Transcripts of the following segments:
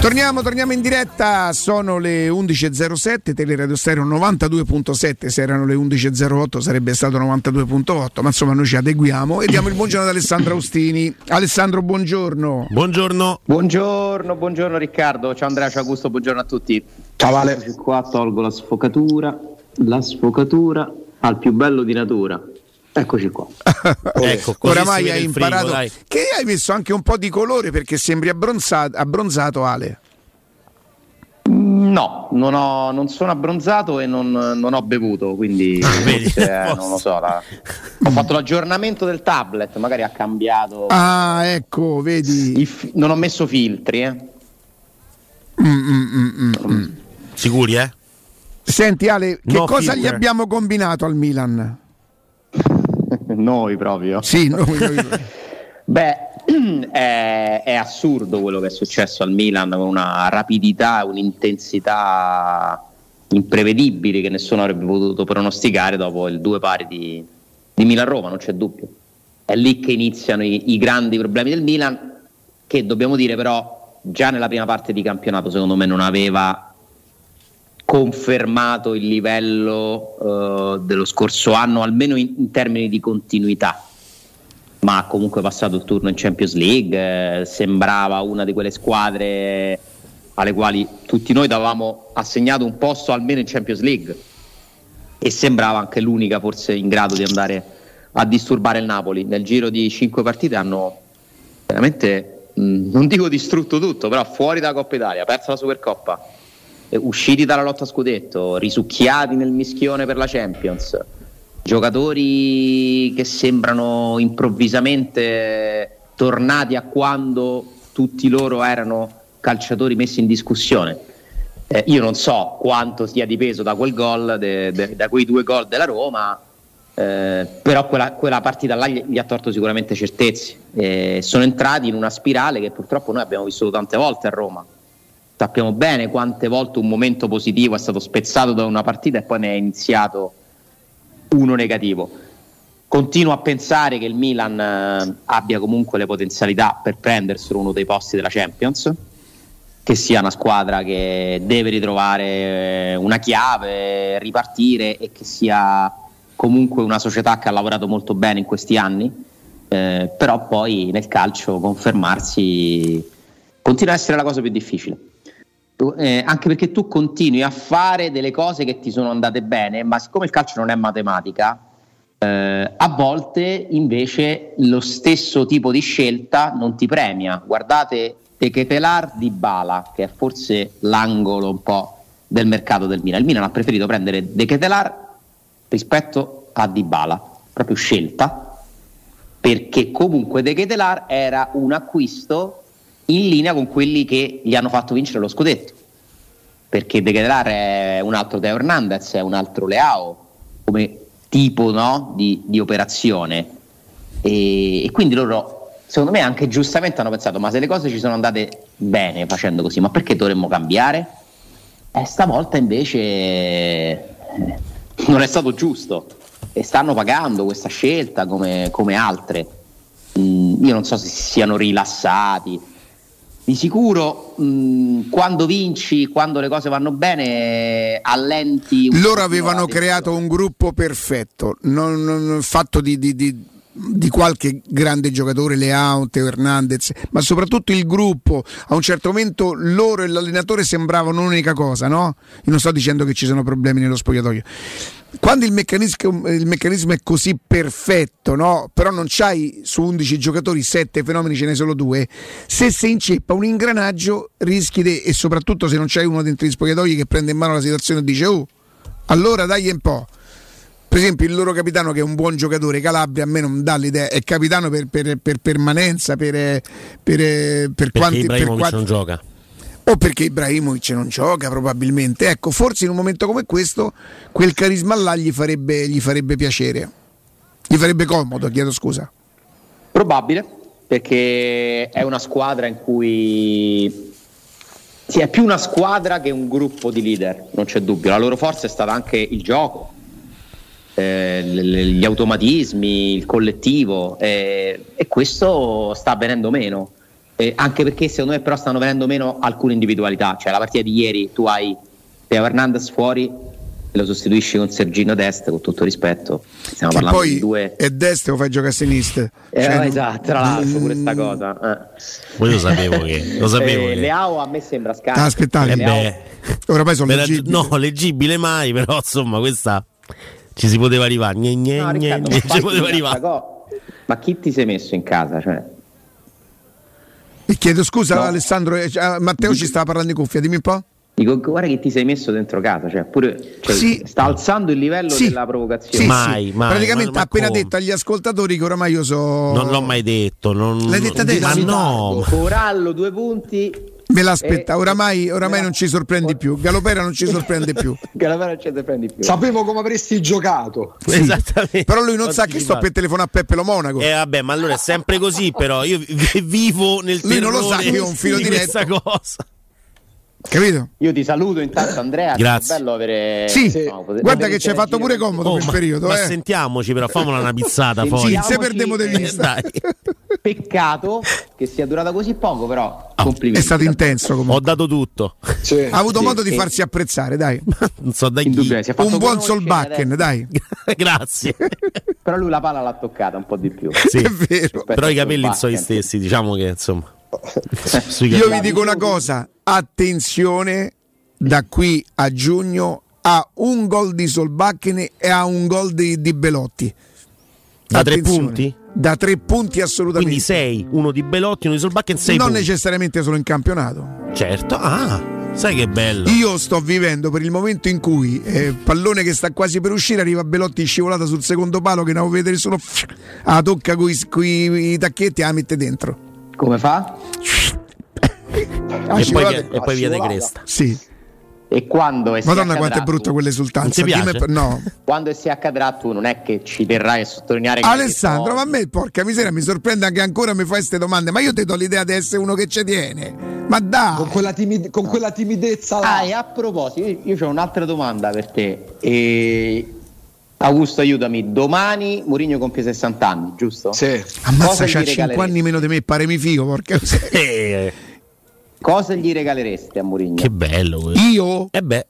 Torniamo, torniamo in diretta, sono le 11.07, Teleradio Stereo 92.7, se erano le 11.08 sarebbe stato 92.8, ma insomma noi ci adeguiamo e diamo il buongiorno ad Alessandro Austini. Alessandro, buongiorno. Buongiorno. Buongiorno, buongiorno Riccardo, ciao Andrea, ciao Augusto, buongiorno a tutti. Ciao Vale. Qua tolgo la sfocatura, la sfocatura al più bello di natura. Eccoci qua. ecco, Oramai hai imparato. Frigo, che hai messo anche un po' di colore perché sembri abbronzato, abbronzato Ale. No, non, ho, non, sono abbronzato e non, non ho bevuto, quindi forse, eh, non lo so. La... Ho fatto l'aggiornamento del tablet, magari ha cambiato. Ah, ecco, vedi. Fi... non ho messo filtri, eh. Mm, mm, mm, mm, mm. Sicuri, eh? Senti Ale, che no cosa filter. gli abbiamo combinato al Milan? Noi proprio. Sì, noi. noi. Beh, è, è, assurdo quello che è successo al Milan con una rapidità, un'intensità imprevedibili che nessuno avrebbe potuto pronosticare dopo il due pari di, di Milan-Roma, non c'è dubbio. È lì che iniziano i, i grandi problemi del Milan, che dobbiamo dire però già nella prima parte di campionato secondo me non aveva confermato il livello uh, dello scorso anno, almeno in, in, termini di continuità. Ma ha comunque passato il turno in Champions League, eh, sembrava una di quelle squadre alle quali tutti noi davamo assegnato un posto almeno in Champions League e sembrava anche l'unica forse in grado di andare a disturbare il Napoli. Nel giro di cinque partite hanno veramente, mh, mm, non dico distrutto tutto, però fuori da Coppa Italia, persa la Supercoppa, eh, usciti dalla lotta a scudetto, risucchiati nel mischione per la Champions, giocatori che sembrano improvvisamente tornati a quando tutti loro erano calciatori messi in discussione. Eh, io non so quanto sia dipeso da quel gol, da quei due gol della Roma, eh, però quella, quella, partita là gli, gli, ha torto sicuramente certezze. Eh, sono entrati in una spirale che purtroppo noi abbiamo vissuto tante volte a Roma sappiamo bene quante volte un momento positivo è stato spezzato da una partita e poi ne è iniziato uno negativo. Continuo a pensare che il Milan eh, abbia comunque le potenzialità per prenderselo uno dei posti della Champions, che sia una squadra che deve ritrovare eh, una chiave, ripartire e che sia comunque una società che ha lavorato molto bene in questi anni, eh, però poi nel calcio confermarsi continua a essere la cosa più difficile eh, anche perché tu continui a fare delle cose che ti sono andate bene, ma siccome il calcio non è matematica, eh, a volte invece lo stesso tipo di scelta non ti premia. Guardate Teketelar di Bala, che è forse l'angolo un po' del mercato del Milan. Il Milan ha preferito prendere De Ketelar rispetto a Dybala, proprio scelta, perché comunque De Ketelar era un acquisto in linea con quelli che gli hanno fatto vincere lo scudetto. Perché De Ketelar è un altro Teo Hernandez, è un altro Leao come tipo no, di, di, operazione. E, e, quindi loro, secondo me, anche giustamente hanno pensato: ma se le cose ci sono andate bene facendo così, ma perché dovremmo cambiare? E stavolta invece eh, non è stato giusto e stanno pagando questa scelta come, come altre. Mm, io non so se si siano rilassati di sicuro mh, quando vinci, quando le cose vanno bene, allenti. Loro avevano creato un gruppo perfetto, non, non fatto di, di, di di qualche grande giocatore, Leao, Teo Hernandez, ma soprattutto il gruppo. A un certo momento loro e l'allenatore sembravano un'unica cosa, no? Io non sto dicendo che ci sono problemi nello spogliatoio. Quando il meccanismo, il meccanismo è così perfetto, no? però non c'hai su 11 giocatori 7 fenomeni, ce ne sono due, se si inceppa un ingranaggio rischi de, e soprattutto se non c'hai uno dentro gli spogliatoi che prende in mano la situazione e dice oh, allora dai un po' per esempio il loro capitano che è un buon giocatore Calabria a me non dà l'idea. È capitano per, per, per permanenza per, per, per quanti, per quanti non gioca? O perché Ibrahimovic non gioca probabilmente. Ecco forse in un momento come questo quel carisma là gli farebbe, gli farebbe piacere. Gli farebbe comodo chiedo scusa. Probabile perché è una squadra in cui sì, è più una squadra che un gruppo di leader, non c'è dubbio. La loro forza è stata anche il gioco, eh, gli automatismi, il collettivo eh, e questo sta avvenendo meno. Eh, anche perché secondo me però stanno venendo meno alcune individualità. Cioè la partita di ieri tu hai Teo Hernandez fuori e lo sostituisci con Sergino Dest, con tutto rispetto. Stiamo Che parlando poi di due... è destro, fai giocare a sinistra. Eh, Cioè, esatto, tra l'altro pure sta cosa. Eh. Poi lo sapevo che. Lo sapevo Eh, che. Leao a me sembra scarso. Ah, aspettate. Eh beh, Oramai sono leggibili. no, leggibile mai, però insomma, questa ci si poteva arrivare. Gne, gne, No, gne, Riccardo, gne, ma ci poteva arrivare. co- Ma chi ti sei messo in casa? Cioè, E chiedo scusa No. Alessandro, eh, cioè, Matteo ci stava parlando in cuffia, dimmi un po'. dico, guarda che ti sei messo dentro casa. Cioè, pure, cioè, Sì. sta alzando il livello Sì. della provocazione. Sì, Mai, sì. mai, Praticamente ma- ma ha appena come? detto agli ascoltatori che oramai io so. Non l'ho mai detto. Non, L'hai detta te? Ma no, Corallo, due punti. Me l'aspetta, Eh, oramai, oramai me la- non ci sorprendi più. Galopera non ci sorprende più. Galavera non ce ne prendi più. Sapevo come avresti giocato. Sì. esattamente. Però lui non sa che sto per telefonare a Peppe Lo Monaco. Eh vabbè, ma allora è sempre così, però io vi- vivo nel Lui non lo sa che io ho un filo di diretto. questa cosa. Capito? Io ti saluto intanto Andrea. Grazie. È bello avere... Sì, no, poter- guarda che ci hai fatto pure comodo Oh, quel ma, periodo. ma eh. sentiamoci, però, famola una pizzata Sì, poi. sì, Se perdiamo di eh, vista. Dai. Peccato che sia durata così poco, però Oh, complimenti. È stato intenso Ho comunque. dato tutto. Sì. Ha avuto Sì, modo di sì. farsi apprezzare, dai. Non so da chi. Indubbiamente, si è fatto Un buon Solbakken, dai. Grazie. Però lui la palla l'ha toccata un po' di più. Sì. È vero. Però i capelli sono gli stessi, diciamo che insomma. Io vi dico una cosa, attenzione da qui a giugno a un gol di Solbakken e a un gol di, di Belotti. Da tre punti? Da tre punti assolutamente. Quindi 6, uno di Belotti, uno di Solbakken, 6 non punti. necessariamente solo in campionato. Certo. Ah, sai che bello. Io sto vivendo per il momento in cui eh, pallone che sta quasi per uscire arriva Belotti scivolata sul secondo palo che ne avevo vedere solo la tocca con i tacchetti e la mette dentro. Come fa? E, poi, e poi via de. Cresta. Sì. E quando e se Madonna quanto è brutta quell'esultanza. Dimmi- no. Quando e se accadrà tu non è che ci terrai a sottolineare che Alessandro, che ma a me porca miseria mi sorprende che ancora mi fai queste domande, ma io ti do l'idea di essere uno che ci tiene. Ma Con dai, quella, timid- con quella timidezza là. Ah, e a proposito, io, io ho un'altra domanda per te. E... Augusto, aiutami. Domani Mourinho compie 60 anni, giusto? Sì. ammazza, c'ha gli 5 regaleresti? anni meno di me, pare mi figo, porca miseria. Eh, Cosa gli regaleresti a Mourinho? che bello questo. Io E beh,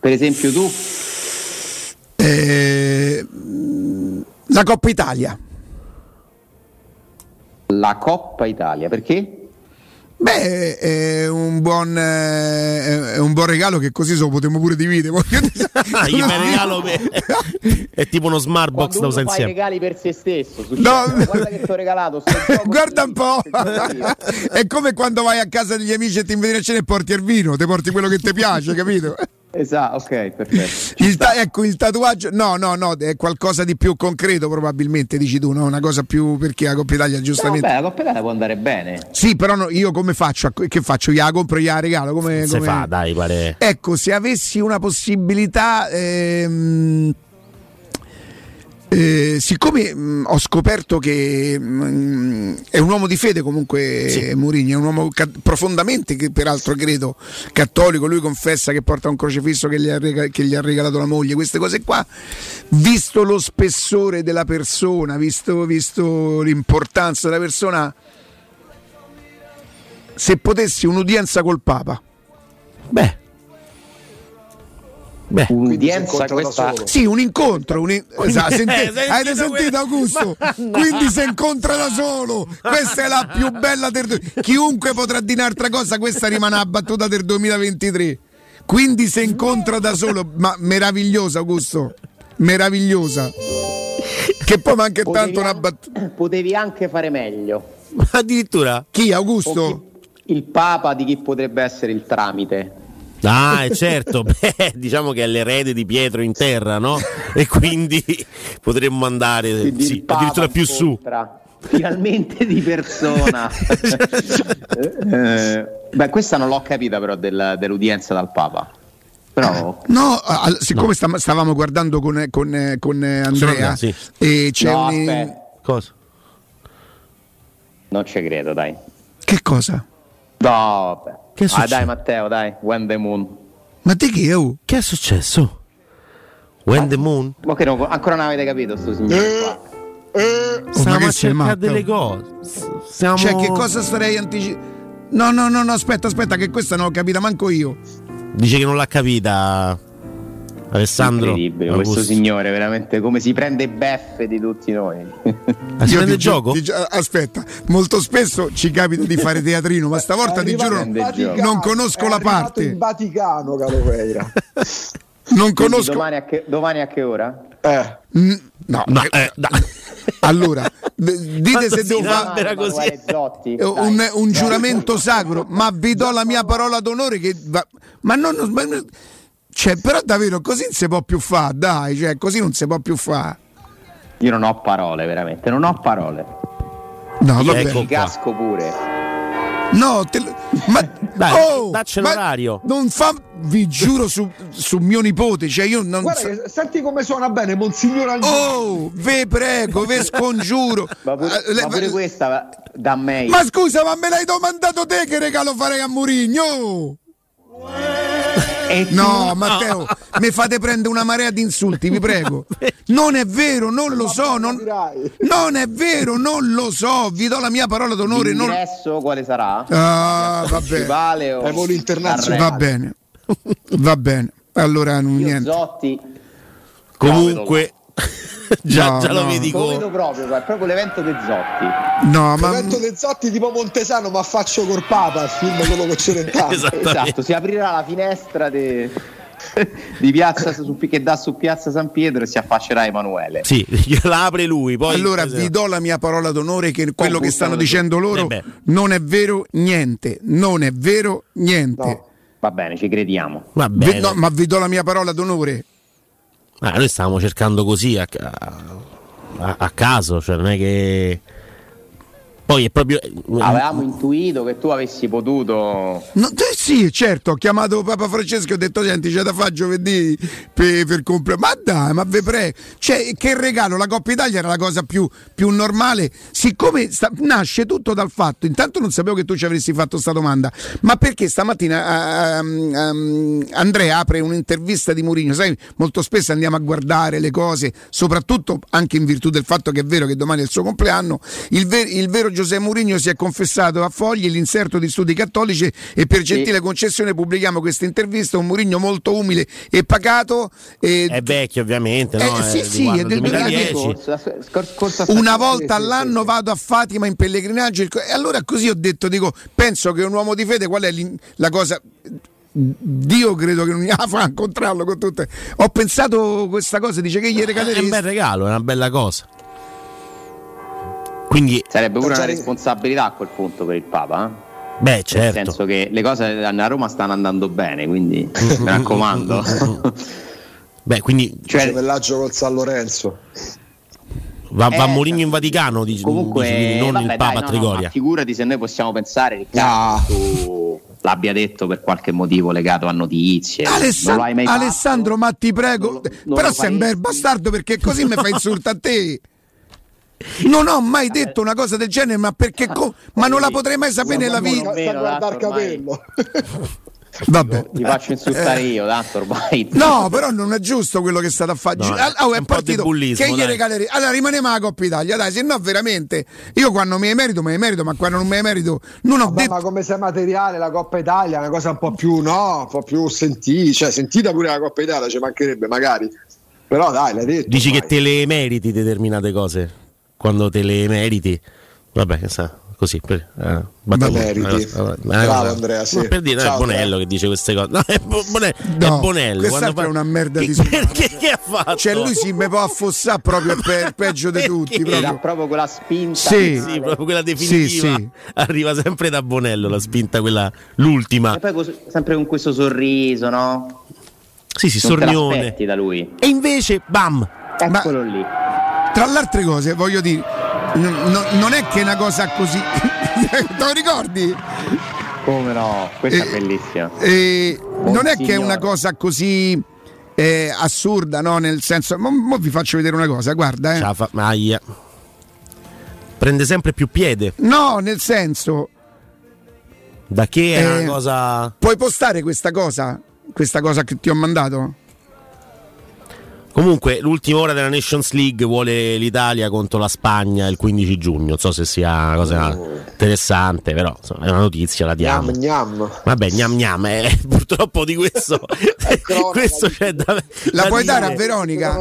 Per esempio tu? eh, la Coppa Italia. La Coppa Italia, perché? Beh, è un buon, è un buon regalo che così se lo potremmo pure dividere. io mi regalo per... è tipo uno smart box da usare insieme. regali per se stesso, succede. No. guarda che ti ho regalato. Guarda un po', è come quando vai a casa degli amici e ti invitano a cena e porti il vino, ti porti quello che ti piace, capito? Esatto, ok, perfetto. Il ta- ecco il tatuaggio, no, no, no, è qualcosa di più concreto, probabilmente dici tu, no? Una cosa più perché la Coppa Italia giustamente. vabbè, la Coppa Italia può andare bene. Sì, però no, io come faccio? a- Che faccio? Io la compro, io la regalo? Come, Se come- fa, dai, pare. Ecco, se avessi una possibilità, ehm, eh, siccome mh, ho scoperto che mh, è un uomo di fede comunque Sì. Mourinho, è un uomo ca- profondamente, che peraltro credo, cattolico, lui confessa che porta un crocifisso che gli, ha rega- che gli ha regalato la moglie, queste cose qua, visto lo spessore della persona, visto, visto l'importanza della persona, se potessi un'udienza col Papa. Beh. Beh. Un'udienza questa. Sì, un incontro. Un in- esatto, senti- Eh, sentito avete sentito Augusto? Quindi si incontra da solo. Questa è la più bella del. Chiunque potrà dire un'altra cosa, questa rimane la battuta del 2023. Quindi si incontra da solo. Ma meravigliosa, Augusto. Meravigliosa. Che poi ma anche Potevi tanto una battuta. Potevi anche fare meglio. Addirittura. Chi, Augusto? chi- il Papa di chi potrebbe essere il tramite. Ah, è certo, beh, diciamo che è l'erede di Pietro in terra, no? E quindi potremmo andare Quindi sì, addirittura più su. Finalmente di persona. Eh, beh, questa non l'ho capita però del- dell'udienza dal Papa. Però No, al- siccome sta- stavamo guardando con, con- con Andrea sì. e c'è no, un. aspetta, Cosa? non ci credo, dai. Che cosa? No, vabbè. Che è ah, successo? dai Matteo, dai, When the Moon. Ma te che è? oh? Che è successo? When the moon? Ma che non- ancora non avete capito sto signore qua. Eh, Stiamo che a cercare matto? delle cose. Stiamo... Cioè, che cosa starei anticipando? No, no, no, no, aspetta, aspetta, che questa non ho capita manco io. Dice che non l'ha capita Alessandro. Incredibile, Augusto. questo signore, veramente come si prende beffe di tutti noi. Ah, si prende gioco? ti giuro- aspetta, molto spesso ci capita di fare teatrino, ma stavolta ti giuro Vaticano, non conosco la parte. in Vaticano, caro Peira. non conosco. Domani a, che, domani a che ora? Eh. Mm, No, No, eh, eh, no. allora, dite se si devo fare Zotti, un, un giuramento sacro, ma vi do la mia parola d'onore che va- ma non ma- cioè, però davvero così non si può più fare, dai, cioè, così non si può più fare. Io non ho parole, veramente, non ho parole. No, vabbè. Ecco casco pure. No, te lo- ma Dai, oh, dacci ma l'orario. Non fa, vi giuro su, su mio nipote, cioè io non Guarda, so- che, senti come suona bene, Monsignor Angelo. Oh, ve prego, ve scongiuro. Ma pure, Eh, le- ma pure questa da me. ma scusa, ma me l'hai domandato te che regalo farei a Murigno? No, Matteo, mi fate prendere una marea di insulti, vi prego. Non è vero, non lo so, non, non è vero, non lo so, vi do la mia parola d'onore. Non... L'ingresso quale sarà? Ah, va bene, Principale o Ai voli internazionali. va bene, va bene. Allora, non niente. Zotti Comunque, già, No, già lo no. vedi lo vedo proprio, è proprio l'evento dei Zotti. No, ma L'evento dei Zotti tipo Montesano, ma faccio col Papa, il film quello con Celentano. Esatto, si aprirà la finestra de- di piazza su, che dà su piazza San Pietro e si affaccerà Emanuele. Sì, la apre lui, poi... allora vi do la mia parola d'onore che quello che stanno dicendo loro Eh non è vero niente, non è vero niente. No. Va bene, ci crediamo. Va Vi- bene. no, ma vi do la mia parola d'onore. Ah, noi stavamo cercando così a, a- a caso, cioè non è che... Poi è proprio... Avevamo intuito che tu avessi potuto. No, eh, sì, certo, ho chiamato Papa Francesco e ho detto senti c'è da fare giovedì per, per comprare. Ma dai, ma ve prego. Cioè, che regalo, la Coppa Italia era la cosa più, più normale. Siccome sta- nasce tutto dal fatto, intanto non sapevo che tu ci avresti fatto questa domanda, ma perché stamattina ehm, ehm, Andrea apre un'intervista di Mourinho, sai, molto spesso andiamo a guardare le cose, soprattutto anche in virtù del fatto che è vero che domani è il suo compleanno, il, ver- il vero Giuseppe Mourinho si è confessato a Fogli l'inserto di studi cattolici e per gentile concessione pubblichiamo questa intervista, un Mourinho molto umile e pacato. e- È vecchio ovviamente, no? Eh, sì, È di sì, è del 2010. Scorsa- scor- scorsa una stagione. volta sì, all'anno sì, sì. vado a Fatima in pellegrinaggio e allora così ho detto dico penso che un uomo di fede qual è la cosa Dio credo che non gli fa incontrarlo con tutte ho pensato questa cosa dice che gli È un bel regalo, è una bella cosa. Quindi, Sarebbe pure una Cioè- responsabilità a quel punto per il Papa. eh? beh, Nel certo. senso che le cose a Roma stanno andando bene, quindi mi raccomando. Beh, quindi cioè, Gemellaggio col San Lorenzo. va, va Eh, Mourinho in Vaticano, dici, comunque, dici, non vabbè, il Papa dai, a no, no, Trigoria. ma figurati se noi possiamo pensare Riccardo, Ah. tu l'abbia detto per qualche motivo legato a notizie. Alessa- non lo hai mai fatto? Alessandro ma ti prego Non lo- non però sei un bel bastardo perché così mi fai insulto a te non ho mai detto una cosa del genere ma perché co- ma non la potrei mai sapere nella vita Sta guardare il capello. vabbè Ti faccio insultare io, tanto ormai. No, però non è giusto quello che state a fare. No, è ah, oh, è un po' di partito. bullismo, Che gli regalerei? Allora rimaniamo alla Coppa Italia, dai, se no veramente. Io quando mi merito, me ne merito, ma quando non me ne merito, non ho Vabbè, detto. ma come sei materiale la Coppa Italia è una cosa un po' più no, un po' più sentita, cioè sentita pure la Coppa Italia, ci mancherebbe magari. Però dai, l'hai detto. Dici che ormai. te le meriti determinate cose. Quando te le meriti, vabbè, sa, così. Per, eh, meriti. Eh, vabbè, Bravo, Andrea, sì. ma Per dire, Ciao, è Bonello Andrea. che dice queste cose. No, è, Bo- Bonello. No, è Bonello. quest'altro quando è una merda che, di sopra. che, ha fatto? Cioè, lui si mi può affossare proprio per peggio di tutti. Perché? Era Proprio. proprio quella spinta. Sì. Sì, proprio quella definitiva. Sì, sì. Arriva sempre da Bonello la spinta, quella l'ultima. E poi cos- sempre con questo sorriso, no? Sì, sì, Non sornione. da lui. E invece, bam! Eccolo lì. Tra le altre cose, voglio dire, n- n- non è che è una cosa così. Te lo ricordi? Come no? Questa Eh, è bellissima. Eh, non è che è una cosa così eh, assurda, no? Nel senso, mo, mo vi faccio vedere una cosa, guarda, eh. La fa- Aia. Prende sempre più piede. No, nel senso, Da che è Eh, una cosa. puoi postare questa cosa? Questa cosa che ti ho mandato? Comunque, l'ultima ora della Nations League vuole l'Italia contro la Spagna il 15 giugno. Non so se sia una cosa interessante, però insomma, è una notizia, la diamo. Gnam, gnam. Vabbè, gnam gnam, eh, purtroppo di questo, questo c'è da, La da puoi dare a dire. Veronica?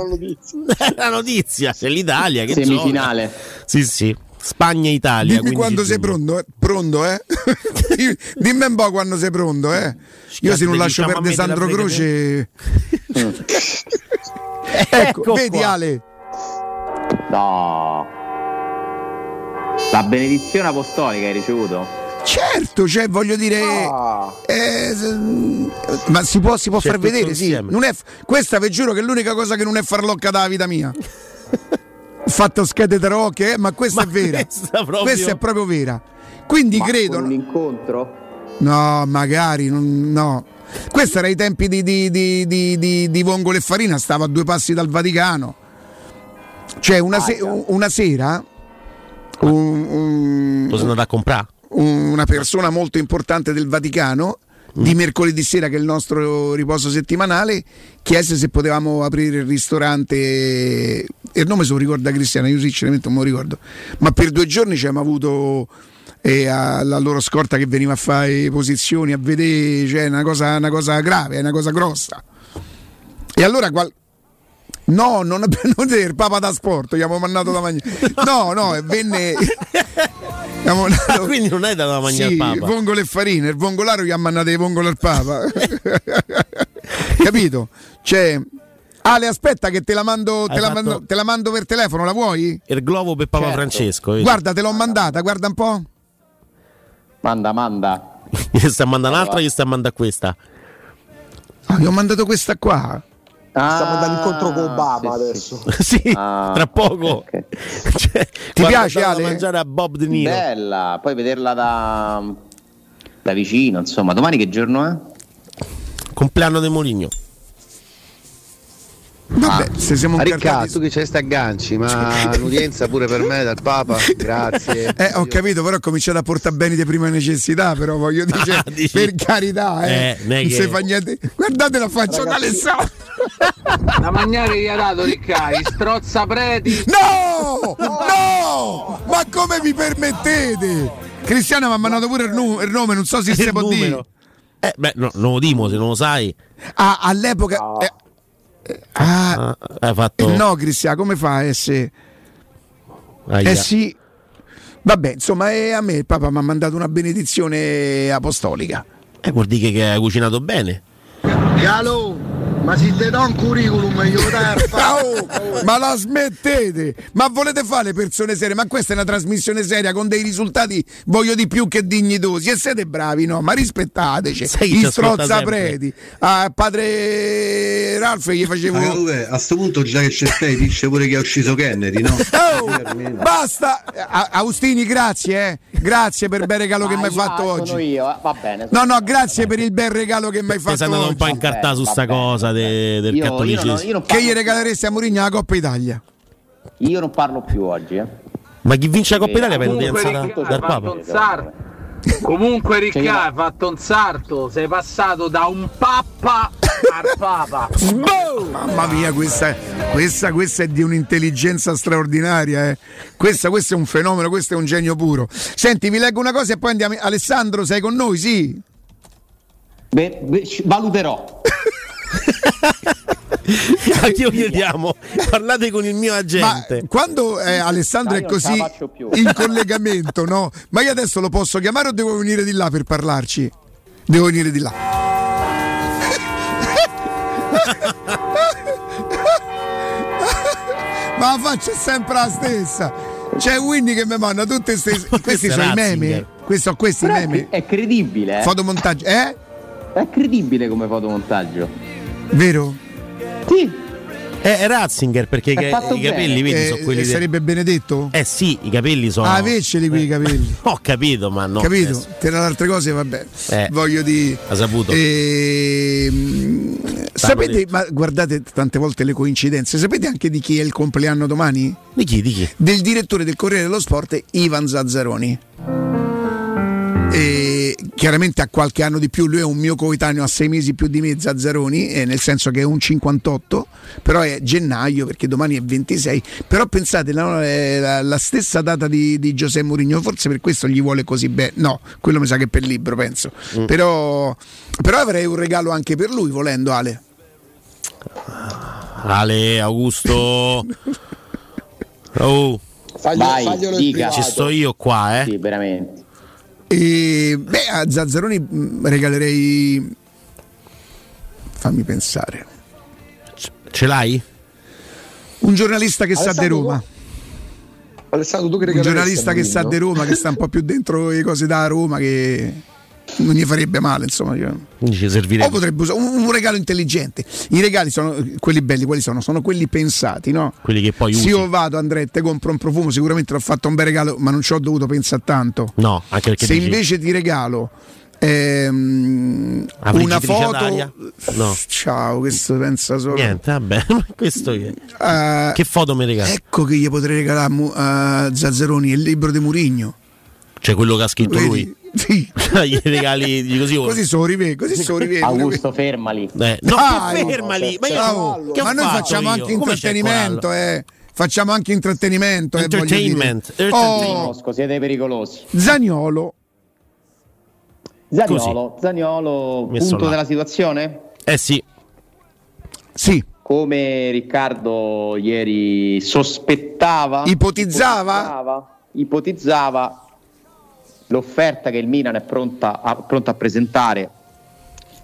È la notizia, c'è l'Italia che Semifinale. gioca. Sì, sì. Spagna e Italia. Dimmi 15 quando sei pronto, eh? Pronto, eh? Dimmi un po' quando sei pronto, eh? Io se non lascio perdere Sandro. Croce. ecco, Ecco vedi qua. Ale. No. La benedizione apostolica hai ricevuto? Certo, cioè voglio dire. Ah. eh, ma si può, si può far vedere, sì. è, questa vi giuro che è l'unica cosa che non è farlocca dalla vita mia. Ho fatto schede tarocche, eh, ma questa Ma è vera. questa proprio- Questa è proprio vera. Quindi Ma credo. con un incontro? No, magari, non- no. Questo era ai tempi di, di, di, di, di, di Vongole e Farina, stava a due passi dal Vaticano. Cioè, una, se- una sera un- un- Lo sono andato a comprare? una persona molto importante del Vaticano di mercoledì sera che è il nostro riposo settimanale chiese se potevamo aprire il ristorante e il nome se lo ricorda Cristiana io sinceramente non me lo ricordo ma per due giorni ci abbiamo avuto eh, alla loro scorta che veniva a fare posizioni a vedere cioè una cosa, una cosa grave una cosa grossa e allora qual- No, non non il Papa da sport, gli abbiamo mandato da mangiare. No, no, e venne. abbiamo mandato- Ah, quindi non è da mangiare sì, al Papa. vongole e farine, il vongolaro gli ha mandato i vongole al Papa. Capito? Cioè, Ale, aspetta che te la mando, te la mando, te la mando per telefono, la vuoi? Il globo per Papa Certo. Francesco. vedi? Guarda, te l'ho mandata, guarda un po'. Manda, manda. Gli sta mandando un'altra, gli sta mandando questa. Ah, gli ho mandato questa qua. Stiamo andando incontro con Obama Ah, sì, adesso. sì, Ah, tra poco. ok, ok. Cioè, Ti piace, Ale? a mangiare a Bob De Niro. Bella, poi vederla da, da vicino, insomma. Domani che giorno è? Compleanno del Moligno. Vabbè, se siamo Ma Ricca, tu che c'hai sta agganci, ma l'udienza pure per me dal Papa? Grazie. Eh, ho capito, però ho cominciato a portare beni di prima necessità, però voglio dire, Ah, dici? per carità, eh. Eh, non che- si fa niente. Guardate la faccia d'Alessandro. Da mangiare gli ha dato Riccai, strozza preti. No! No! Ma come vi permettete? Cristiano mi ha mandato pure il, nu- il nome, non so se si Il può dire. numero. Eh, beh, no, non lo dimo se non lo sai. Ah, all'epoca. eh, eh, ah, Ah, hai fatto. eh, no, Cristiano, come fa a essere? Aia. Eh sì. Vabbè, insomma, eh, a me il Papa mi ha mandato una benedizione apostolica. Eh, vuol dire che hai cucinato bene. Galo, ma se te do un curriculum io Ah, oh, ma la smettete? Ma volete fare le persone serie? Ma questa è una trasmissione seria con dei risultati, voglio di più che dignitosi. E siete bravi, no? Ma rispettateci. Gli strozza preti. A padre Ralph gli facevo. Ah, vabbè, a sto punto già che c'è stai dice pure che ha ucciso Kennedy, no? Oh, basta! A- Austini, grazie, eh. Grazie per il bel regalo che mi hai Ah, fatto ah, oggi. Sono io, eh. va bene. No, no, grazie per il bel regalo che mi hai Ti sei fatto andato un po' a oggi. incartare su Va sta bene, cosa de- bene. del Io- io cattolicesimo. non- io non Che gli regaleresti a Mourinho la Coppa Italia? Io non parlo più oggi, eh. Ma chi vince la Coppa Italia va in Comunque udienza da- dal Papa. Comunque Riccai, hai fatto un sarto, sei passato da un pappa al papa. Mamma mia, questa, questa, questa è di un'intelligenza straordinaria. eh. Questa, questo è un fenomeno, questo è un genio puro. Senti, vi leggo una cosa e poi andiamo. Alessandro, sei con noi? Sì. Beh, beh, ci- valuterò. Anche io chiediamo, parlate con il mio Ma agente. quando eh, Alessandro Dai, è così in collegamento, no? Ma io adesso lo posso chiamare o devo venire di là per parlarci? Devo venire di là. Ma la faccia è sempre la stessa. C'è Winnie che mi manda tutte queste. Questi sono i meme. Questi sono questi Però è, meme. è credibile, eh. Fotomontaggio, eh? È credibile come fotomontaggio. Vero? Sì, Eh, È Ratzinger perché ca- i capelli, vedi, Eh, sono quelli. eh, de- sarebbe Benedetto? Eh sì, i capelli sono. Ah, aveceli qui i capelli. Ho capito, ma no. Capito? adesso. Per le altre cose vabbè. Eh. Voglio dire. Ha saputo. Ehm, sapete, detto. ma guardate tante volte le coincidenze, sapete anche di chi è il compleanno domani? Di chi? Di chi? Del direttore del Corriere dello Sport, Ivan Zazzaroni. E chiaramente ha qualche anno di più, lui è un mio coetaneo a sei mesi più di me Zazzaroni, eh, nel senso che è un 58, però è gennaio perché domani è 26, però pensate no, è la, la stessa data di, di Giuseppe Mourinho, forse per questo gli vuole così bene, no, quello mi sa che è per libro penso, Mm. però, però avrei un regalo anche per lui volendo Ale. Ale, Augusto. Oh, Faglielo, Vai, dica. ci sto io qua, eh. Sì, veramente. E, beh, a Zazzaroni mh, regalerei, fammi pensare, Ce l'hai? un giornalista che sa di Alessandro, Roma. Alessandro, tu che un giornalista che sa di Roma, che sta un po' più dentro le cose da Roma, che non gli farebbe male, insomma. O potrebbe usare un, un regalo intelligente. I regali sono quelli belli, quali sono? Sono quelli pensati, no? Quelli che poi Se usi. io vado, Andrea, e te compro un profumo, sicuramente l'ho fatto un bel regalo, ma non ci ho dovuto pensare tanto. No, anche perché Se dici- invece ti regalo ehm, una foto? No. ciao, questo pensa solo. Niente, vabbè, questo che... Eh, Che foto mi regali? ecco che gli potrei regalare a, a Zazzaroni il libro di Murigno. Cioè quello che ha scritto lui. Sì. Gli regali di così. Così sono rive, così sono rive. Augusto, fermali. Eh, no, Dai, fermali. Ma, io- Bravo. che ho Ma noi fatto facciamo io? anche Come intrattenimento, eh. Facciamo anche intrattenimento, eh. Entertainment, Oh, entertainment. Conosco, siete pericolosi. Zaniolo, Zaniolo, Zaniolo punto là. della situazione? Eh sì, sì, Come Riccardo ieri sospettava, Ipotizzava? ipotizzava, ipotizzava, l'offerta che il Milan è pronta a, pronto a presentare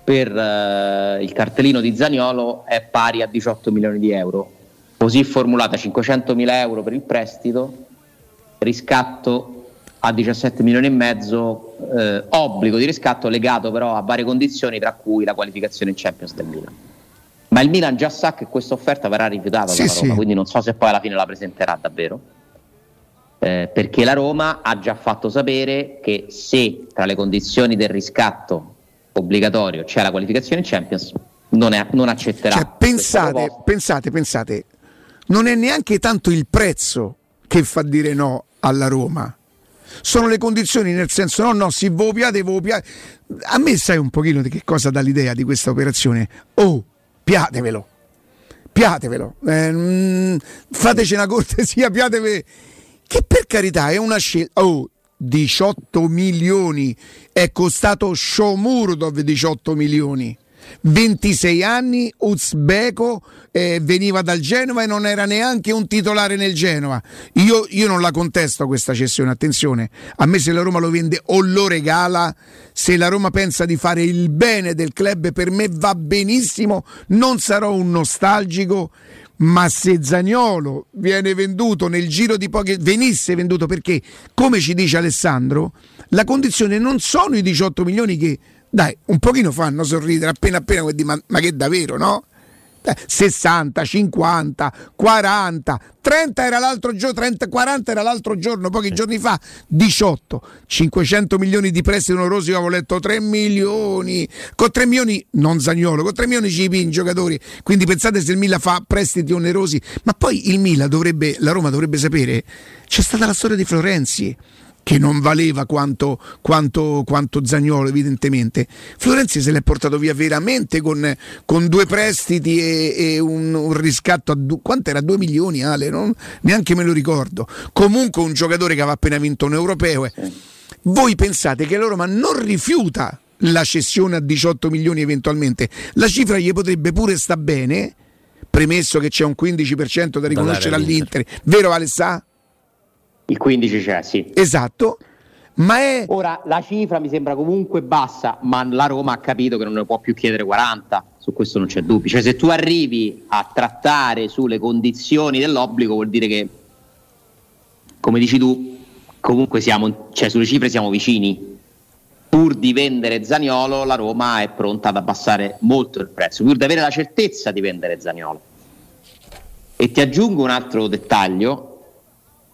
per eh, il cartellino di Zaniolo è pari a 18 milioni di euro. Così formulata 500 mila euro per il prestito, riscatto a 17 milioni e mezzo, eh, obbligo di riscatto legato però a varie condizioni, tra cui la qualificazione in Champions del Milan. Ma il Milan già sa che questa offerta verrà rifiutata Sì, dalla Roma, sì. quindi non so se poi alla fine la presenterà davvero. Eh, perché la Roma ha già fatto sapere che se tra le condizioni del riscatto obbligatorio c'è la qualificazione in Champions, non, è- non accetterà. cioè, pensate, pensate, pensate, non è neanche tanto il prezzo che fa dire no alla Roma. Sono le condizioni, nel senso, no, no, si vopiate, vopiate. A me sai un pochino di che cosa dà l'idea di questa operazione? Oh, piatevelo, piatevelo, eh, mm, fateci una cortesia, piatevi. Che per carità è una scelta. Oh, 18 milioni, è costato Shomurdov 18 milioni. 26 anni, uzbeko, eh, veniva dal Genova e non era neanche un titolare nel Genova. Io, io non la contesto questa cessione, attenzione, a me se la Roma lo vende o lo regala, se la Roma pensa di fare il bene del club per me va benissimo, non sarò un nostalgico, ma se Zagnolo viene venduto nel giro di poche venisse venduto perché come ci dice Alessandro la condizione non sono i 18 milioni che dai un pochino fanno sorridere appena appena ma, ma che davvero no? Eh, 60, 50, 40, 30 era l'altro giorno, 30, 40 era l'altro giorno, pochi giorni fa, 18, 500 milioni di prestiti onerosi, avevo letto 3 milioni, con 3 milioni non Zagnolo, con 3 milioni ci i giocatori, quindi pensate se il Milan fa prestiti onerosi, ma poi il Milan dovrebbe, la Roma dovrebbe sapere, c'è stata la storia di Florenzi che non valeva quanto, quanto, quanto Zagnolo evidentemente. Florenzi se l'è portato via veramente con, con due prestiti e, e un, un riscatto a du- quanto era? 2 milioni Ale? Non- neanche me lo ricordo. Comunque un giocatore che aveva appena vinto un europeo. eh. Voi pensate che la Roma non rifiuta la cessione a 18 milioni eventualmente? La cifra gli potrebbe pure sta bene, premesso che c'è un 15% da riconoscere dare all'Inter. Vero Alessà? Il 15 c'è, sì. Esatto. Ma è Ora la cifra mi sembra comunque bassa, ma la Roma ha capito che non ne può più chiedere 40, su questo non c'è dubbio. Cioè se tu arrivi a trattare sulle condizioni dell'obbligo vuol dire che, come dici tu, comunque siamo, cioè sulle cifre siamo vicini. Pur di vendere Zaniolo, la Roma è pronta ad abbassare molto il prezzo, pur di avere la certezza di vendere Zaniolo. E ti aggiungo un altro dettaglio,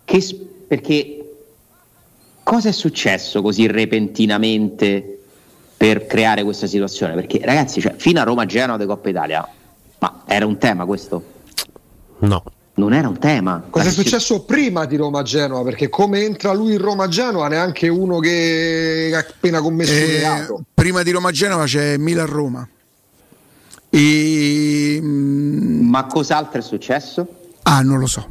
che s- perché cosa è successo così repentinamente per creare questa situazione? Perché ragazzi, cioè, fino a Roma-Genova di Coppa Italia, ma era un tema questo? no. non era un tema. Cosa è successo prima di Roma-Genova? Perché come entra lui in Roma-Genova neanche uno che ha appena commesso un Eh, reato. prima di Roma-Genova c'è Milan-Roma. E, mm, Ma cos'altro è successo? ah, non lo so.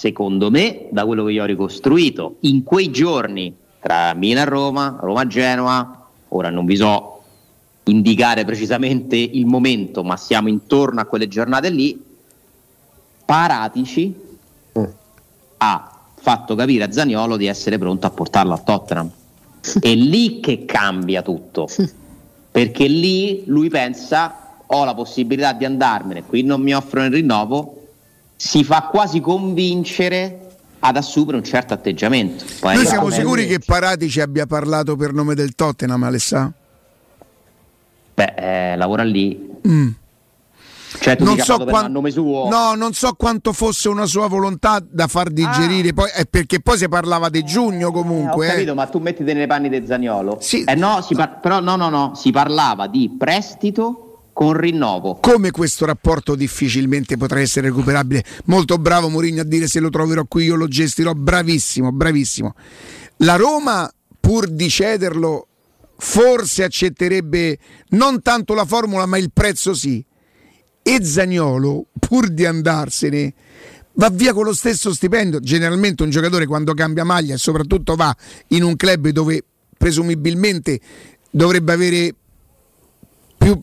Secondo me, da quello che io ho ricostruito, in quei giorni tra Milan-Roma, Roma-Genova, ora non vi so indicare precisamente il momento, ma siamo intorno a quelle giornate lì, Paratici Mm. ha fatto capire a Zaniolo di essere pronto a portarlo a Tottenham. È lì che cambia tutto, perché lì lui pensa ho la possibilità di andarmene, qui non mi offrono il rinnovo, si fa quasi convincere ad assumere un certo atteggiamento. Poi Noi siamo sicuri che Paratici abbia parlato per nome del Tottenham, Alessà? Beh, eh, lavora lì. Mm. Cioè, Non so, fatto per quan- a nome suo. no, non so quanto fosse una sua volontà da far digerire, poi, eh, perché poi si parlava di giugno Eh, comunque. ho eh. capito, ma tu mettiti nei panni di Zagnolo. Sì. Eh no, par- però no, no, no, si parlava di prestito con rinnovo. Come questo rapporto difficilmente potrà essere recuperabile. Molto bravo Mourinho a dire se lo troverò qui io lo gestirò, bravissimo, bravissimo. La Roma, pur di cederlo, forse accetterebbe non tanto la formula, ma il prezzo sì. E Zagnolo, pur di andarsene, va via con lo stesso stipendio. Generalmente un giocatore quando cambia maglia e soprattutto va in un club dove presumibilmente dovrebbe avere più,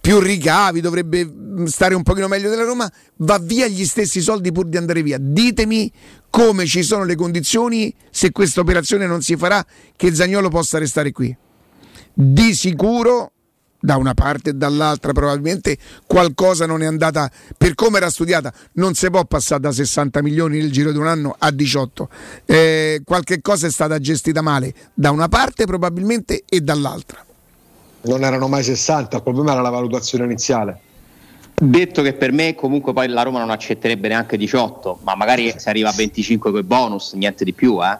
più ricavi, dovrebbe mh, stare un pochino meglio della Roma, va via gli stessi soldi pur di andare via. Ditemi come ci sono le condizioni se questa operazione non si farà che Zagnolo possa restare qui. Di sicuro da una parte e dall'altra probabilmente qualcosa non è andata per come era studiata non si può passare da 60 milioni nel giro di un anno a 18 Eh, qualche cosa è stata gestita male da una parte probabilmente e dall'altra Non erano mai 60, il problema era la valutazione iniziale. Detto che per me comunque poi la Roma non accetterebbe neanche 18, ma magari se arriva a 25 con i bonus, niente di più, eh.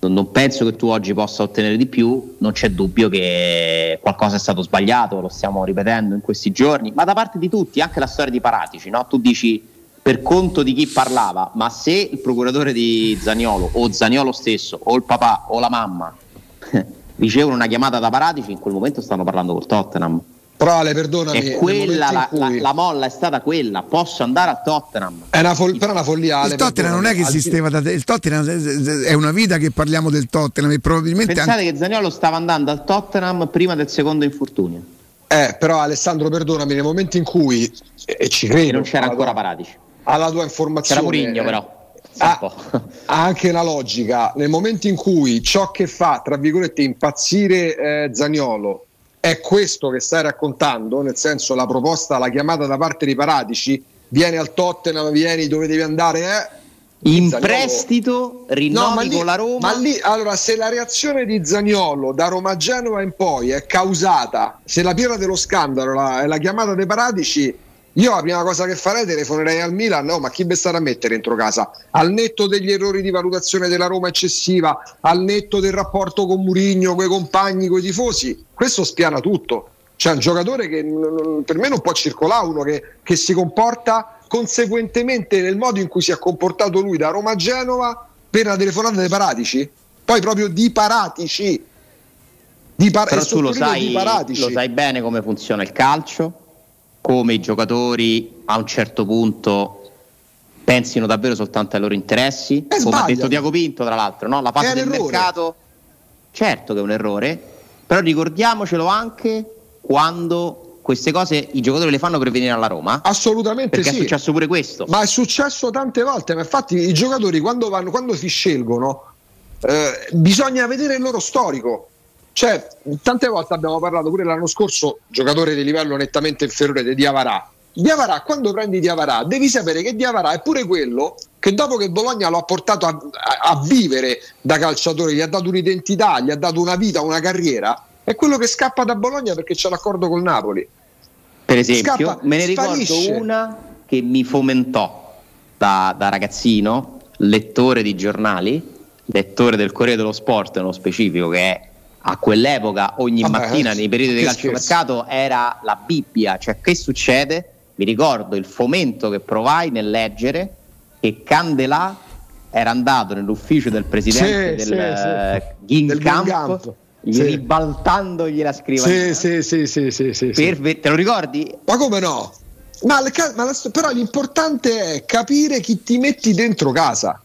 Non, non penso che tu oggi possa ottenere di più, non c'è dubbio che qualcosa è stato sbagliato, lo stiamo ripetendo in questi giorni, ma da parte di tutti, anche la storia di Paratici, no? Tu dici per conto di chi parlava, ma se il procuratore di Zaniolo o Zaniolo stesso o il papà o la mamma ricevono una chiamata da Paratici, in quel momento stanno parlando col Tottenham. Però Ale, perdonami, E quella, la, in la- cui- la molla è stata quella, posso andare al Tottenham. è una fol- però è una follia. Ale, il Tottenham non è che esisteva da te- il Tottenham è una vita che parliamo del Tottenham e probabilmente Pensate anche- che Zaniolo stava andando al Tottenham prima del secondo infortunio Eh, però Alessandro, perdonami, nel momento in cui, e, ci credo, e non c'era ancora tua- Paratici. alla tua informazione, C'era Murigno però. Ha, ha anche una logica. Nel momento in cui ciò che fa, tra virgolette, impazzire eh, Zaniolo è questo che stai raccontando, nel senso la proposta, la chiamata da parte di Paratici, vieni al Tottenham, vieni dove devi andare, eh, In Zaniolo- prestito, rinnovi lì, con la Roma. ma lì, allora, se la reazione di Zaniolo da Roma a Genova in poi è causata, se la pietra dello scandalo la- è la chiamata dei Paratici, io la prima cosa che farei telefonerei al Milan, no, ma chi be stare a mettere dentro casa? Al netto degli errori di valutazione della Roma eccessiva, al netto del rapporto con Murigno, coi compagni, coi tifosi, questo spiana tutto. C'è un giocatore che per me non può circolare, uno che, che si comporta conseguentemente nel modo in cui si è comportato lui da Roma a Genova per una telefonata dei Paratici, poi proprio di Paratici. Di par- Però tu lo sai, di Paratici. lo sai bene come funziona il calcio, come i giocatori a un certo punto pensino davvero soltanto ai loro interessi, come ha sbagliano. detto Diaco Pinto tra l'altro, no? la fase del errore. mercato, certo che è un errore, però ricordiamocelo anche quando queste cose i giocatori le fanno per venire alla Roma, Assolutamente perché sì. è successo pure questo. Ma è successo tante volte, ma infatti i giocatori quando, vanno, quando si scelgono eh, bisogna vedere il loro storico. Cioè, tante volte abbiamo parlato pure l'anno scorso, giocatore di livello nettamente inferiore di Diavarà. Diavarà, quando prendi Diavarà, devi sapere che Diavarà è pure quello che dopo che Bologna lo ha portato a, a- a vivere da calciatore, gli ha dato un'identità, gli ha dato una vita, una carriera, è quello che scappa da Bologna perché c'è l'accordo col Napoli. Per esempio, Scappa, me ne ricordo sparisce. una che mi fomentò da, da ragazzino, lettore di giornali, lettore del Corriere dello Sport nello specifico, che è a quell'epoca ogni Vabbè, mattina eh, nei periodi di calciomercato era la Bibbia, cioè che succede? mi ricordo il fomento che provai nel leggere che Candelà era andato nell'ufficio del presidente Sì, del sì, eh, Del Camp, Sì. ribaltandogli la scrivania. Sì, sì, sì, sì, sì. Per te lo ricordi? Ma come no? Ma, ma la- però l'importante è capire chi ti metti dentro casa.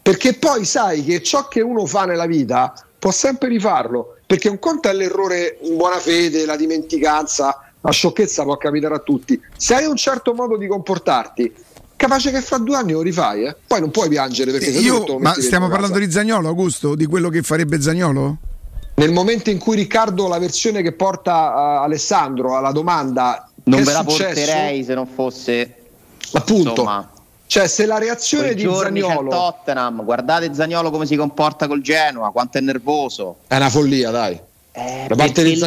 Perché poi sai che ciò che uno fa nella vita può sempre rifarlo. Perché un conto è l'errore in buona fede, la dimenticanza, la sciocchezza può capitare a tutti. Se hai un certo modo di comportarti, capace che fra due anni lo rifai. eh. Poi non puoi piangere perché se Io- lo ma stiamo parlando casa. di Zagnolo, Augusto? Di quello che farebbe Zagnolo? Nel momento in cui Riccardo, la versione che porta uh, Alessandro alla domanda, Non ve la successo? porterei se non fosse Appunto. insomma, Cioè, se la reazione di Zagnolo Tottenham, guardate Zagnolo come si comporta col Genoa, quanto è nervoso. è una follia, dai. Eh, Da parte quello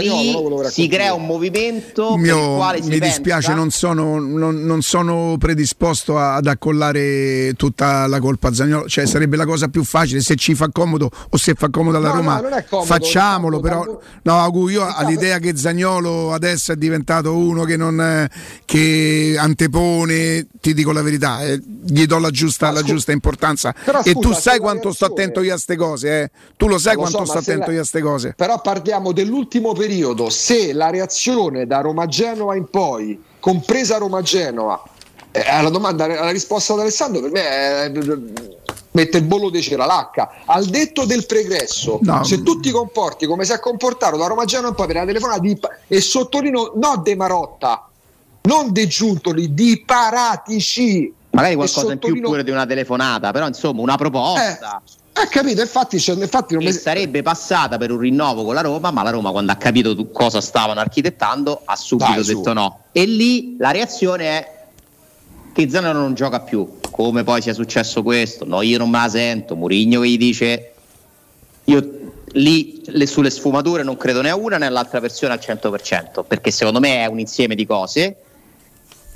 che si crea un movimento per il Mio- quale si mi dispiace, pensa- non sono, non- non sono predisposto a- ad accollare tutta la colpa a Zagnolo. Cioè, sarebbe la cosa più facile. Se ci fa comodo o se fa comodo alla No, Roma, no, comodo, facciamolo. Però, no, Augu, io all'idea che Zagnolo adesso è diventato uno che, non, che antepone, ti dico la verità, eh, gli do la giusta, la giusta importanza. Però e scusa, tu sai quanto sto reazione- attento io a ste cose, eh? Tu lo sai Lo so, quanto ma sto attento la- io a ste cose. Però parliamo dell'ultimo periodo. Se la reazione da Roma-Genova in poi, compresa Roma-Genova, eh, alla domanda, alla risposta ad Alessandro, per me è, mette il bollo di cera l'H. Al detto del pregresso, No. se tu ti comporti come si è comportato da Roma-Genova in poi per la telefonata di, e sottolineo no De Marotta, non De Giuntoli, di Paratici. magari qualcosa in più pure di una telefonata, però insomma una proposta. Eh, capito, infatti, infatti non mi- sarebbe passata per un rinnovo con la Roma, ma la Roma quando ha capito cosa stavano architettando ha subito Dai, su. detto no. E lì la reazione è che Zanaro non gioca più, come poi sia successo questo, no io non me la sento, Murigno che gli dice io lì le- sulle sfumature non credo né a una né all'altra versione al 100%, perché secondo me è un insieme di cose,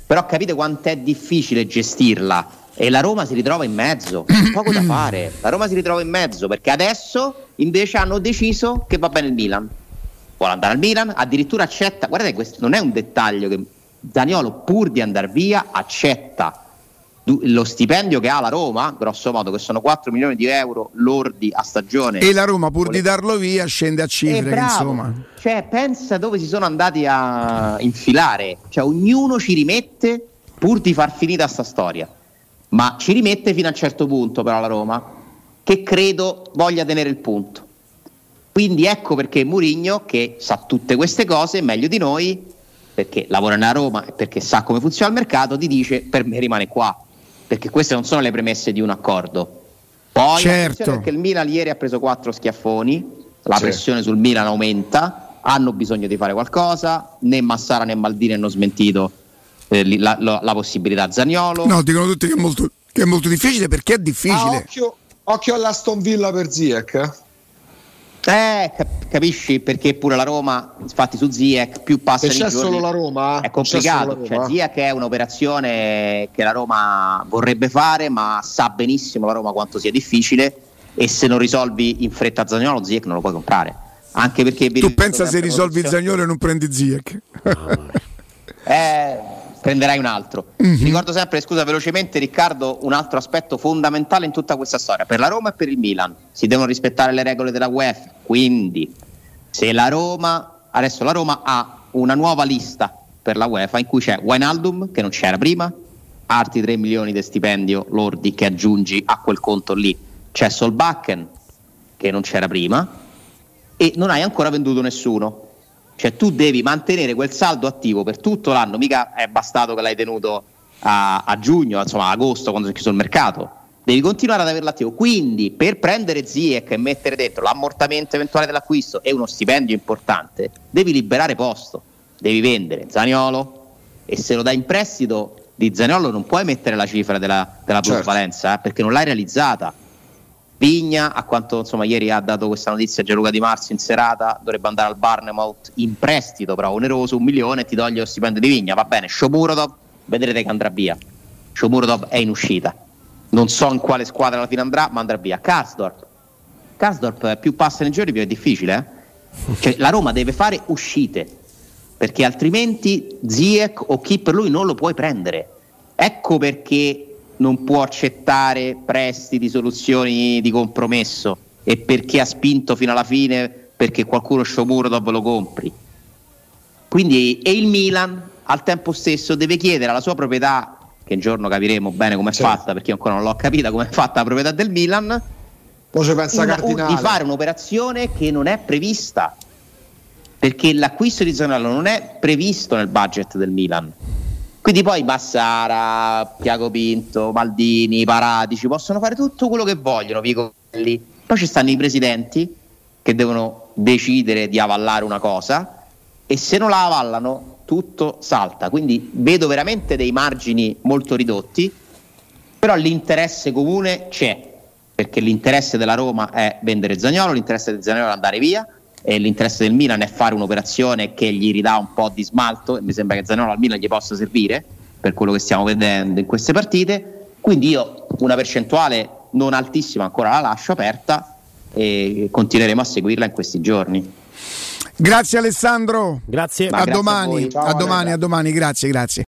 però capite quanto è difficile gestirla e la Roma si ritrova in mezzo, c'è poco da fare, la Roma si ritrova in mezzo perché adesso invece hanno deciso che va bene il Milan, vuole andare al Milan, addirittura accetta, guardate questo non è un dettaglio che Zaniolo pur di andare via accetta lo stipendio che ha la Roma, grosso modo che sono 4 milioni di euro lordi a stagione. E la Roma, pur di darlo via, scende a eh, cifre. che, bravo. insomma. Cioè, pensa dove si sono andati a infilare. Cioè, ognuno ci rimette pur di far finita sta storia. Ma ci rimette fino a un certo punto, però, la Roma, che credo voglia tenere il punto. Quindi ecco perché Murigno, che sa tutte queste cose meglio di noi, perché lavora nella Roma e perché sa come funziona il mercato, ti dice per me rimane qua. Perché queste non sono le premesse di un accordo. Poi Certo. perché il Milan ieri ha preso quattro schiaffoni, la Sì. pressione sul Milan aumenta, hanno bisogno di fare qualcosa, né Massara né Maldini hanno smentito eh, la, la- la possibilità Zagnolo. No, dicono tutti che è molto, che è molto difficile perché è Ah, difficile. occhio, occhio all'Aston Villa per Ziek. eh. Eh, cap- capisci perché pure la Roma, infatti su Ziyech più passa Se i c'è giorni solo la Roma, è c'è solo complicato, la Roma. cioè Ziyech è un'operazione che la Roma vorrebbe fare, ma sa benissimo la Roma quanto sia difficile e se non risolvi in fretta Zagnolo Ziyech non lo puoi comprare. Anche perché Tu pensa se risolvi Zagnolo e non prendi Ziyech. Eh, prenderai un altro. Mhm. Ti ricordo sempre, scusa velocemente Riccardo, un altro aspetto fondamentale in tutta questa storia. Per la Roma e per il Milan si devono rispettare le regole della UEFA, quindi se la Roma, adesso la Roma ha una nuova lista per la UEFA in cui c'è Wijnaldum che non c'era prima, altri 3 milioni di stipendio lordi che aggiungi a quel conto lì, c'è Solbakken che non c'era prima e non hai ancora venduto nessuno. Cioè tu devi mantenere quel saldo attivo per tutto l'anno, mica è bastato che l'hai tenuto a, a giugno, insomma a agosto quando si è chiuso il mercato. Devi continuare ad averlo attivo. Quindi per prendere Ziek e mettere dentro l'ammortamento eventuale dell'acquisto e uno stipendio importante, devi liberare posto, devi vendere Zaniolo e se lo dai in prestito di Zaniolo non puoi mettere la cifra della, della Certo. plusvalenza eh, perché non l'hai realizzata. Vigna, a quanto insomma ieri ha dato questa notizia Gianluca Di Marzo in serata, dovrebbe andare al Barnemouth in prestito, però oneroso, un milione e ti toglie lo stipendio di Vigna. Va bene, Shomurodov, vedrete che andrà via. Shomurodov è in uscita. Non so in quale squadra alla fine andrà, ma andrà via. Karsdorp. Karsdorp eh, più passa nei giorni più è difficile. eh. Cioè, la Roma deve fare uscite. perché altrimenti Ziek o chi per lui non lo puoi prendere. Ecco perché non può accettare prestiti, soluzioni di compromesso e perché ha spinto fino alla fine perché qualcuno sciomuro dopo lo compri. Quindi e il Milan al tempo stesso deve chiedere alla sua proprietà, che un giorno capiremo bene come è Certo. fatta, perché io ancora non l'ho capita come è fatta la proprietà del Milan, una- Cardinale. di fare un'operazione che non è prevista perché l'acquisto di Zaniolo non è previsto nel budget del Milan quindi poi Bassara, Tiago Pinto, Maldini, Paratici possono fare tutto quello che vogliono Vicolli. poi ci stanno i presidenti che devono decidere di avallare una cosa e se non la avallano tutto salta quindi vedo veramente dei margini molto ridotti però l'interesse comune c'è perché l'interesse della Roma è vendere Zagnolo, l'interesse di Zagnolo è andare via e l'interesse del Milan è fare un'operazione che gli ridà un po' di smalto e mi sembra che Zagnolo al Milan gli possa servire per quello che stiamo vedendo in queste partite quindi io una percentuale non altissima ancora la lascio aperta e continueremo a seguirla in questi giorni Grazie Alessandro. Grazie. Ma a grazie a domani, a, Ciao, domani, a domani, grazie, grazie.